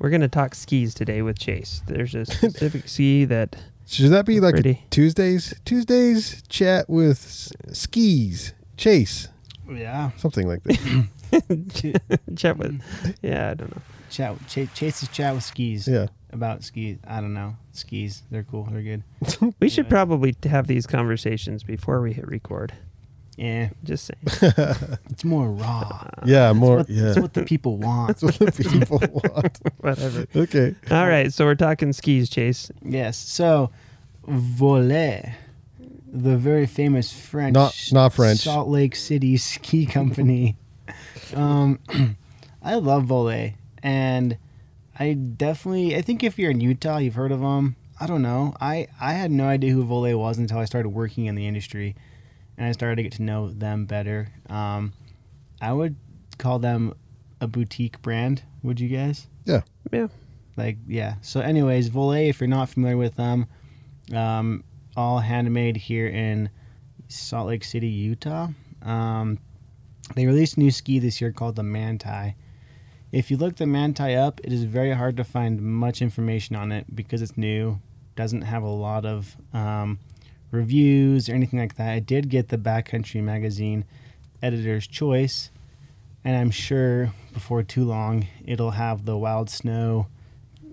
we're going to talk skis today with Chase. There's a specific ski that, Should that be like Pretty. Tuesdays? Tuesdays chat with skis, chase, Yeah. something like that. chat with, mm. yeah, I don't know. Chat. Ch- Chase's chat with skis. yeah. About skis. I don't know. Skis. They're cool. They're good. We should Yeah. probably have these conversations before we hit record. Yeah. Just saying. It's more raw. Yeah, more. What, yeah. It's what the people want. That's what the people want. Whatever. Okay. All right, so we're talking skis, Chase. yes. So, Voile, the very famous French, Not- not French. Salt Lake City ski company. um, I love Voile, and I definitely. I think if you're in Utah, you've heard of them. I don't know. I I had no idea who Voile was until I started working in the industry, and I started to get to know them better. Um, I would call them a boutique brand. Would you guys? Yeah. Yeah. Like yeah. So, anyways, Voile. If you're not familiar with them, um, all handmade here in Salt Lake City, Utah. Um, they released a new ski this year called the Manti. If you look the Manti up, it is very hard to find much information on it because it's new. Doesn't have a lot of um, reviews or anything like that. I did get the Backcountry Magazine Editor's Choice, and I'm sure before too long it'll have the Wild Snow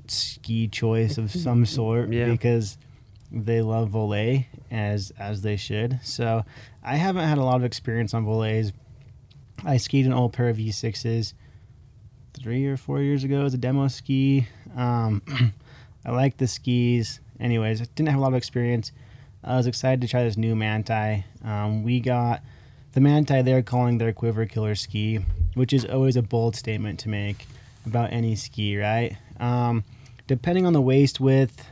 ski choice of some sort Yeah. because they love Voile as as they should. So I haven't had a lot of experience on Voiles. I skied an old pair of V6s three or four years ago as a demo ski. Um, I like the skis. Anyways, I didn't have a lot of experience. I was excited to try this new Manti. Um, we got the Manti they're calling their Quiver Killer ski, which is always a bold statement to make about any ski, right? Um, depending on the waist width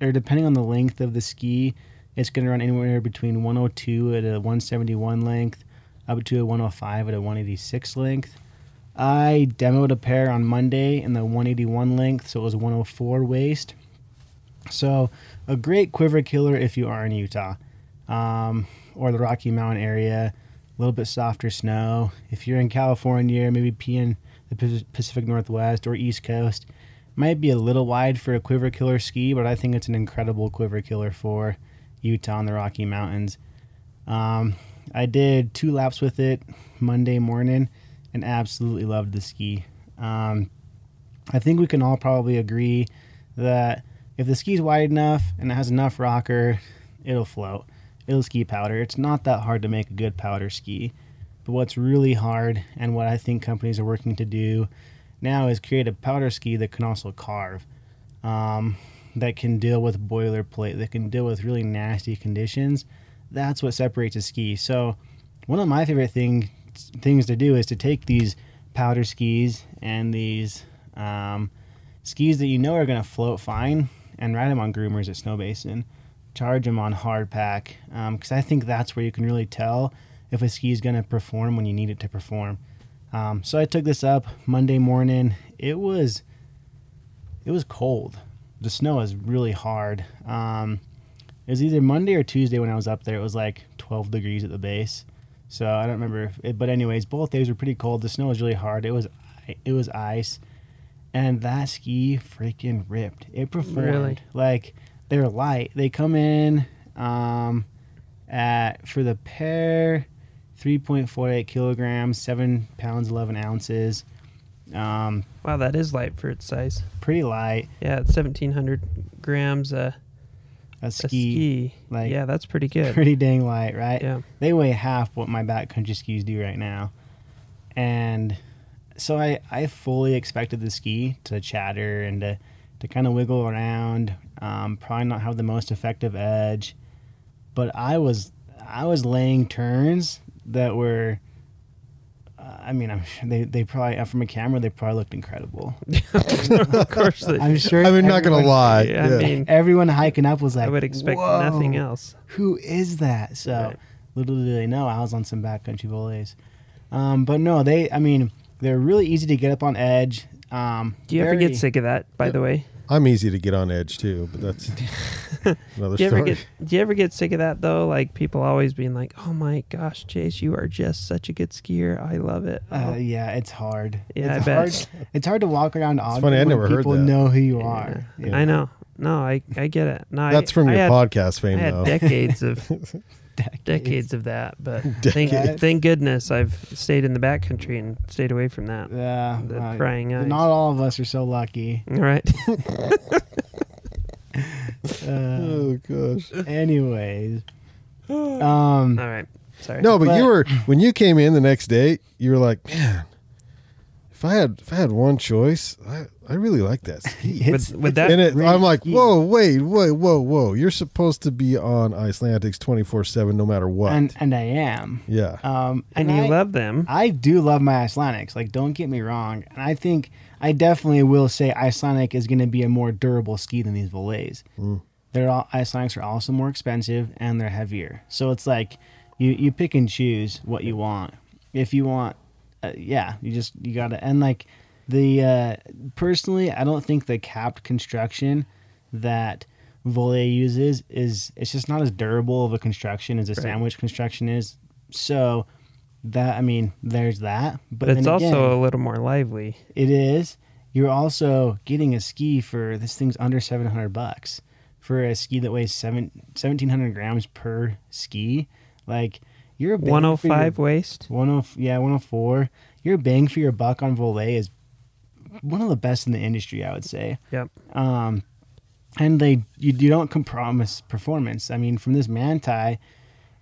or depending on the length of the ski, it's going to run anywhere between 102 at a 171 length up to a 105 at a 186 length. I demoed a pair on Monday in the 181 length, so it was 104 waist. So, a great quiver killer if you are in Utah um, or the Rocky Mountain area. A little bit softer snow. If you're in California, maybe P in the Pacific Northwest or East Coast, might be a little wide for a quiver killer ski, but I think it's an incredible quiver killer for Utah and the Rocky Mountains. Um, I did two laps with it Monday morning and absolutely loved the ski. Um, I think we can all probably agree that if the ski's wide enough and it has enough rocker, it'll float. It'll ski powder. It's not that hard to make a good powder ski. But what's really hard, and what I think companies are working to do now, is create a powder ski that can also carve, um, that can deal with boilerplate, that can deal with really nasty conditions. That's what separates a ski. So, one of my favorite thing, things to do is to take these powder skis and these um, skis that you know are going to float fine and ride them on groomers at Snow Basin. Charge them on hard pack because I think that's where you can really tell if a ski is going to perform when you need it to perform. Um, so I took this up Monday morning. It was it was cold. The snow is really hard. Um, it was either Monday or Tuesday when I was up there. It was like 12 degrees at the base. So I don't remember. It, but anyways, both days were pretty cold. The snow was really hard. It was it was ice, and that ski freaking ripped. It performed Really? like they're light. They come in um, at for the pair, 3.48 kilograms, seven pounds 11 ounces. Um, Wow, that is light for its size. pretty light. Yeah, it's 1,700 grams a, A a ski, ski. like yeah, that's pretty good. pretty dang light, right? yeah. They weigh half what my backcountry skis do right now, and so I I fully expected the ski to chatter and to to kind of wiggle around. Um, probably not have the most effective edge, but I was I was laying turns that were. uh, I mean, I'm sure they, they probably uh, from a camera they probably looked incredible. of course. They, I'm sure. I mean, not gonna lie. yeah, I yeah. mean, Everyone hiking up was like, I would expect "Whoa, nothing else. Who is that? So Right. little did they know I was on some backcountry Voiles. Um, but no, they. I mean, they're really easy to get up on edge. Um, Do you ever get sick of that, by the way? I'm easy to get on edge too, but that's another Do you ever story. get do you ever get sick of that though? Like people always being like, "Oh my gosh, Chase, you are just such a good skier. I love it." Uh, Oh, yeah, it's hard. Yeah, it's I bet. hard. It's hard to walk around Ogden funny, I when never heard people that. know who you yeah. are. Yeah. I know. No, I I get it. No, That's I, from I your had, podcast I fame, had though. decades of Decades. decades of that, but thank, thank goodness I've stayed in the backcountry and stayed away from that. Yeah, The uh, prying eyes. Not all of us are so lucky. All right. Uh, oh gosh. anyways, um, All right. Sorry. No, but, But- you were when you came in the next day, you were like, man, if I had if I had one choice, I, I really like that ski. it's, Would- would that- and it, great I'm like, ski. whoa, wait, wait, whoa, whoa! You're supposed to be on Icelandics 24 seven, no matter what. and and I am. yeah, Um, and you I, love them. I do love my Icelandics. Like, don't get me wrong. And I think I definitely will say Icelandic is going to be a more durable ski than these Voiles. Mm. They're all Icelandics are also more expensive and they're heavier. So it's like you you pick and choose what you want. If you want, uh, yeah, you just you gotta and like the uh, personally, I don't think the capped construction that Voile uses is it's just not as durable of a construction as a Right. sandwich construction is. So that I mean, there's that, but, but it's then also a little more lively. it is. You're also getting a ski for this thing's under 700 bucks for a ski that weighs seven, 1700 grams per ski. Like you're a bang for your- 105 waist. 10 yeah 104. Your bang for your buck on Voile is one of the best in the industry, I would say. Yep. Um, and they you, you don't compromise performance. I mean, from this Manti,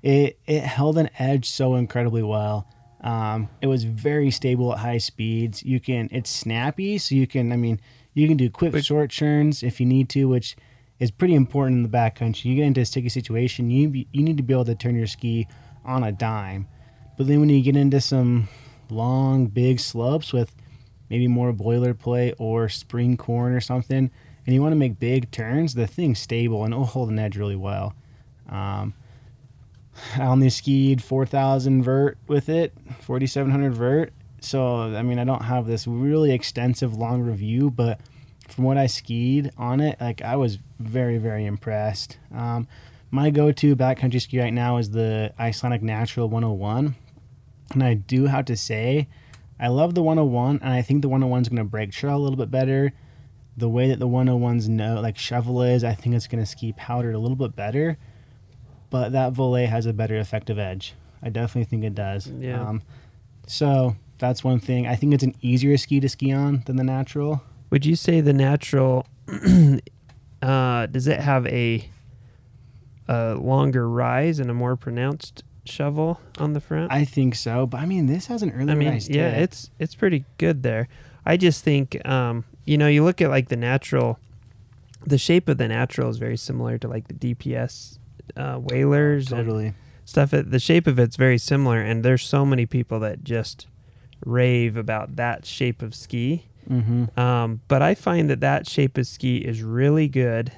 it it held an edge so incredibly well. Um, it was very stable at high speeds. You can it's snappy, so you can I mean you can do quick Quick- short turns if you need to, which is pretty important in the backcountry. You get into a sticky situation, you be, you need to be able to turn your ski on a dime. But then when you get into some long big slopes with maybe more boilerplate or spring corn or something, and you want to make big turns, the thing's stable and it'll hold an edge really well. Um, I only skied 4,000 vert with it, 4,700 vert. So, I mean, I don't have this really extensive long review, but from what I skied on it, like I was very, very impressed. Um, my go-to backcountry ski right now is the Icelandic Natural 101, and I do have to say, I love the 101, and I think the 101 is going to break trail a little bit better. The way that the 101s know, like shovel is, I think it's going to ski powdered a little bit better. But that Voile has a better effective edge. I definitely think it does. Yeah. Um, so that's one thing. I think it's an easier ski to ski on than the natural. Would you say the natural uh, does it have a a longer rise and a more pronounced shovel on the front? I think so. But I mean, this has an early I mean, rise yeah, tip. it's it's pretty good there. I just think um, you know, you look at like the natural the shape of the natural is very similar to like the DPS uh, Wailers and totally. stuff. It, the shape of it's very similar, and there's so many people that just rave about that shape of ski. Mm-hmm. Um, but I find that that shape of ski is really good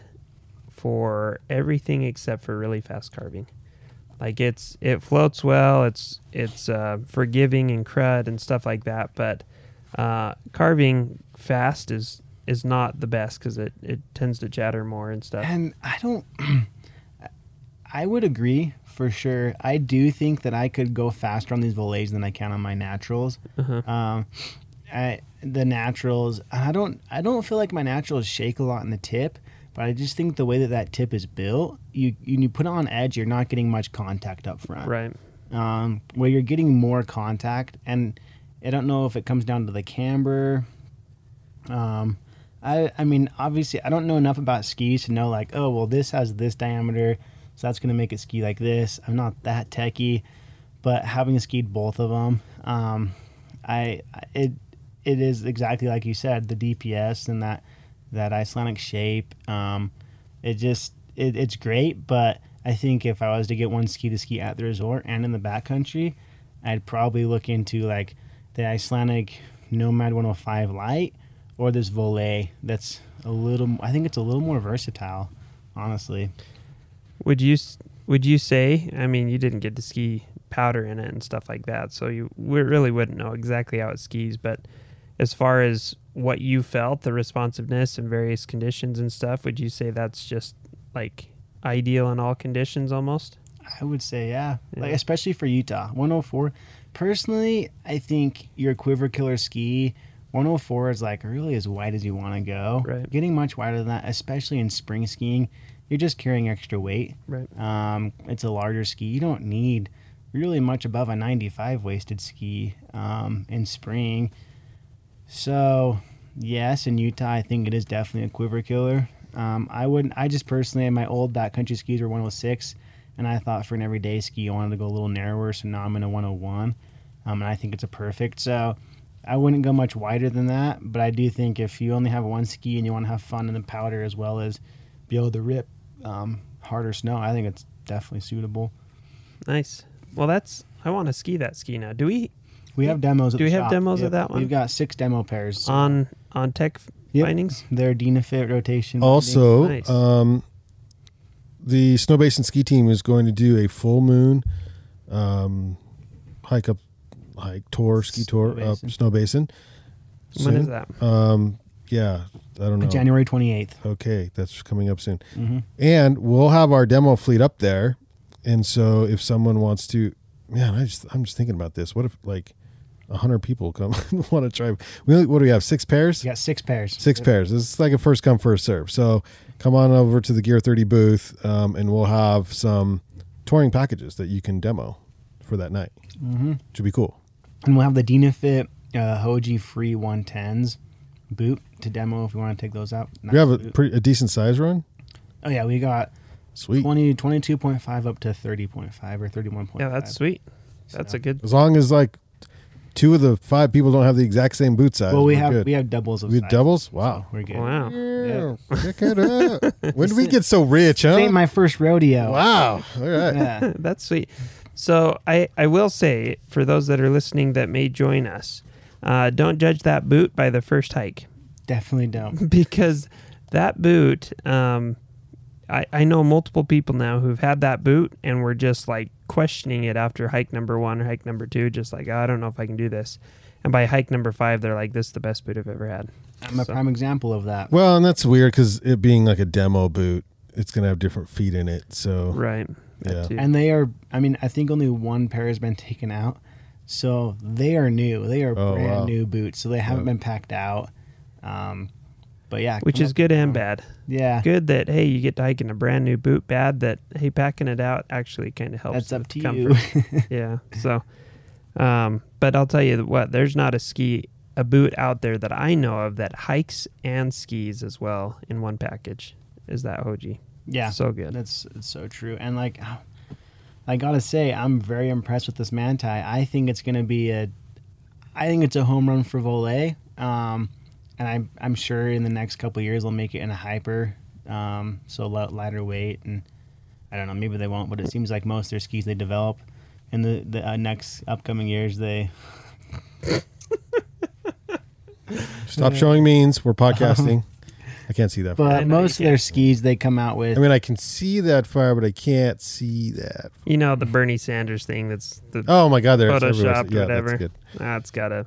for everything except for really fast carving. Like it's it floats well. It's it's uh, forgiving and crud and stuff like that. But uh, carving fast is is not the best because it, it tends to chatter more and stuff. And I don't. I would agree for sure. I do think that I could go faster on these Voiles than I can on my naturals. Uh-huh. Um, I, the naturals, I don't. I don't feel like my naturals shake a lot in the tip, but I just think the way that that tip is built, you you, you put it on edge, you're not getting much contact up front. Right. um, where you're getting more contact and I don't know if it comes down to the camber. Um, I I mean, obviously, I don't know enough about skis to know like, oh well, this has this diameter, so that's gonna make it ski like this. I'm not that techie, but having skied both of them, um, I it it is exactly like you said, the DPS and that that Icelandic shape. Um, it just it, it's great, but I think if I was to get one ski to ski at the resort and in the backcountry, I'd probably look into like the Icelandic Nomad 105 Light or this Voile that's a little I think it's a little more versatile, honestly. Would you would you say? I mean, you didn't get to ski powder in it and stuff like that, so you really wouldn't know exactly how it skis. But as far as what you felt, the responsiveness in various conditions and stuff, would you say that's just like ideal in all conditions almost? I would say yeah. Like especially for Utah. 104 personally, I think your quiver killer ski 104 is like really as wide as you want to go. Right. Getting much wider than that, especially in spring skiing, you're just carrying extra weight. Right. Um, it's a larger ski. You don't need really much above a 95 waisted ski um, in spring. So, yes, in Utah, I think it is definitely a quiver killer. Um, I wouldn't. I just personally, my old backcountry skis were 106, and I thought for an everyday ski, I wanted to go a little narrower. So now I'm in a 101, um, and I think it's a perfect. So. I wouldn't go much wider than that, but I do think if you only have one ski and you want to have fun in the powder as well as be able to rip um, harder snow, I think it's definitely suitable. Nice. Well, that's I want to ski that ski now. Do we We have demos. At Do the we have shop. demos of that one? We've got six demo pairs. So on on tech Yep. findings? They're Dynafit rotation. Also, Nice. um, the Snow Basin ski team is going to do a full moon um, hike up, hike tour, ski tour Snow up Snow Basin. When is that? Um, yeah, I don't know. January 28th. Okay, that's coming up soon. hmm And we'll have our demo fleet up there. And so if someone wants to, man, I just I'm just thinking about this. What if like a hundred people come want to try? We only, what do we have? Six pairs. We got six pairs. Six pairs. It's like a first come first serve. So come on over to the Gear 30 booth, um, and we'll have some touring packages that you can demo for that night. hmm Should be cool. And we'll have the Dynafit uh, Hoji Free 110s boot to demo if you want to take those out. we have a, pretty, a decent size run. oh yeah, we got Sweet. 20, 22.5 up to 30.5 or 31.5. Yeah, that's sweet. That's So- a good. As long as like two of the five people don't have the exact same boot size. Well, we we're have good. we have doubles of We have size, doubles. so Wow. we're good. Wow. Yeah, check it out. when did we get so rich, huh? This ain't my first rodeo. Wow. All right. Yeah. That's sweet. So I, I will say for those that are listening that may join us, uh, don't judge that boot by the first hike Definitely don't. because that boot, um, I, I know multiple people now who've had that boot and were just like questioning it after hike number one or hike number two, just like, I don't know if I can do this. And by hike number five, they're like, this is the best boot I've ever had. I'm a So- prime example of that. Well, and that's weird because it being like a demo boot, it's gonna have different feet in it. So Right. Yeah. And they are, I mean, I think only one pair has been taken out. So they are new. They are Oh, brand wow. new boots. So they haven't Yeah. been packed out. Um, but yeah. which is good and bad. Yeah. Good that hey you get to hike in a brand new boot. Bad that hey packing it out actually kind of helps. That's up to comfort. you. yeah. So, um, but I'll tell you what, there's not a ski, a boot out there that I know of that hikes and skis as well in one package. Is that Hoji? yeah. So good. That's it's so true. And like, I gotta say, I'm very impressed with this Manti. I think it's gonna be a, I think it's a home run for Voile. Um, and I'm I'm sure in the next couple of years they'll make it in a hyper, um, so li- lighter weight. And I don't know, maybe they won't, but it seems like most of their skis they develop in the the uh, next upcoming years they. stop showing means. We're podcasting. I can't see that. far. But most of their skis they come out with. I mean, I can see that far, but I can't see that. You know the Bernie Sanders thing. That's the Oh my God! There's Photoshopped, yeah, whatever. That's good. that's gotta.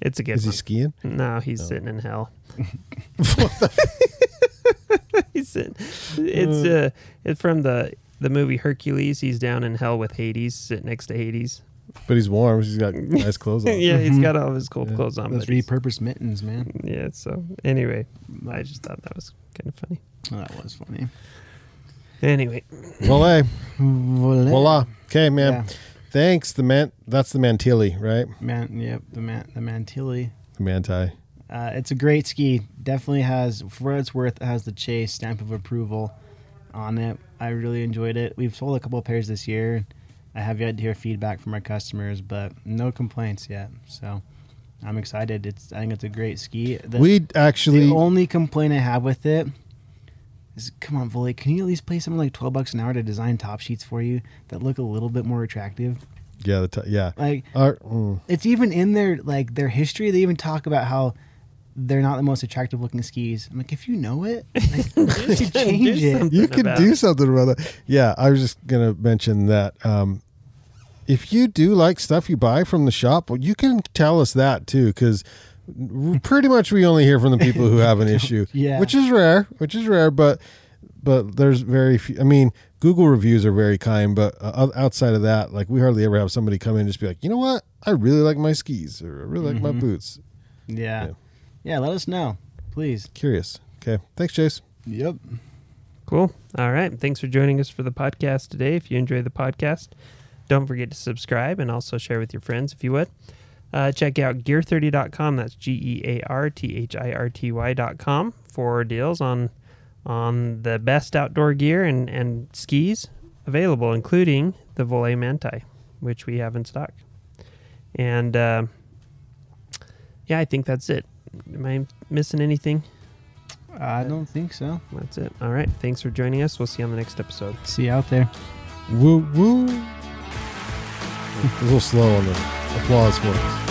It's a good Is he skiing? No, he's No. sitting in hell. he's sitting. It's uh, uh it's from the the movie Hercules. He's down in hell with Hades, sitting next to Hades. But he's warm. He's got nice clothes on. yeah, he's mm-hmm. got all his cool Yeah. clothes on. those repurposed mittens, man. Yeah. So uh, anyway, I just thought that was kind of funny. Oh, that was funny. Anyway, Voila. Voila. Eh. Voila. Okay, man. Yeah. Thanks. The man. That's the Mantilli, right? Man, yep, the man, the Mantilli. The Manti. Uh, it's a great ski. Definitely has, for what it's worth, it has the Chase stamp of approval on it. I really enjoyed it. We've sold a couple of pairs this year. I have yet to hear feedback from our customers, but no complaints yet. So I'm excited. It's I think it's a great ski. The, We actually. the only complaint I have with it is, come on, Voile, can you at least pay someone like 12 bucks an hour to design top sheets for you that look a little bit more attractive? yeah. The t- yeah. Like Our, mm, it's even in their like their history. They even talk about how they're not the most attractive looking skis. I'm like, if you know it, like, you should change it. something you could about do it. something about that. Yeah, I was just gonna mention that. Um, if you do like stuff you buy from the shop, well, you can tell us that too, because pretty much we only hear from the people who have an issue. Yeah. which is rare, which is rare, but but there's very few. I mean, Google reviews are very kind, but uh, outside of that, like we hardly ever have somebody come in and just be like, you know what, I really like my skis or I really like my Mhm. boots. Yeah. Yeah. yeah, Let us know, please. Curious. Okay, thanks, Chase. Yep. Cool. All right. Thanks for joining us for the podcast today. If you enjoy the podcast, don't forget to subscribe and also share with your friends if you would. Uh, check out gear30.com. That's G E A R T H I R T Y.com for deals on on the best outdoor gear and, and skis available, including the Voile Manti, which we have in stock. And uh, yeah, I think that's it. Am I missing anything? I don't think so. That's it. All right. Thanks for joining us. We'll see you on the next episode. See you out there. Woo woo. a little slow on the applause for us.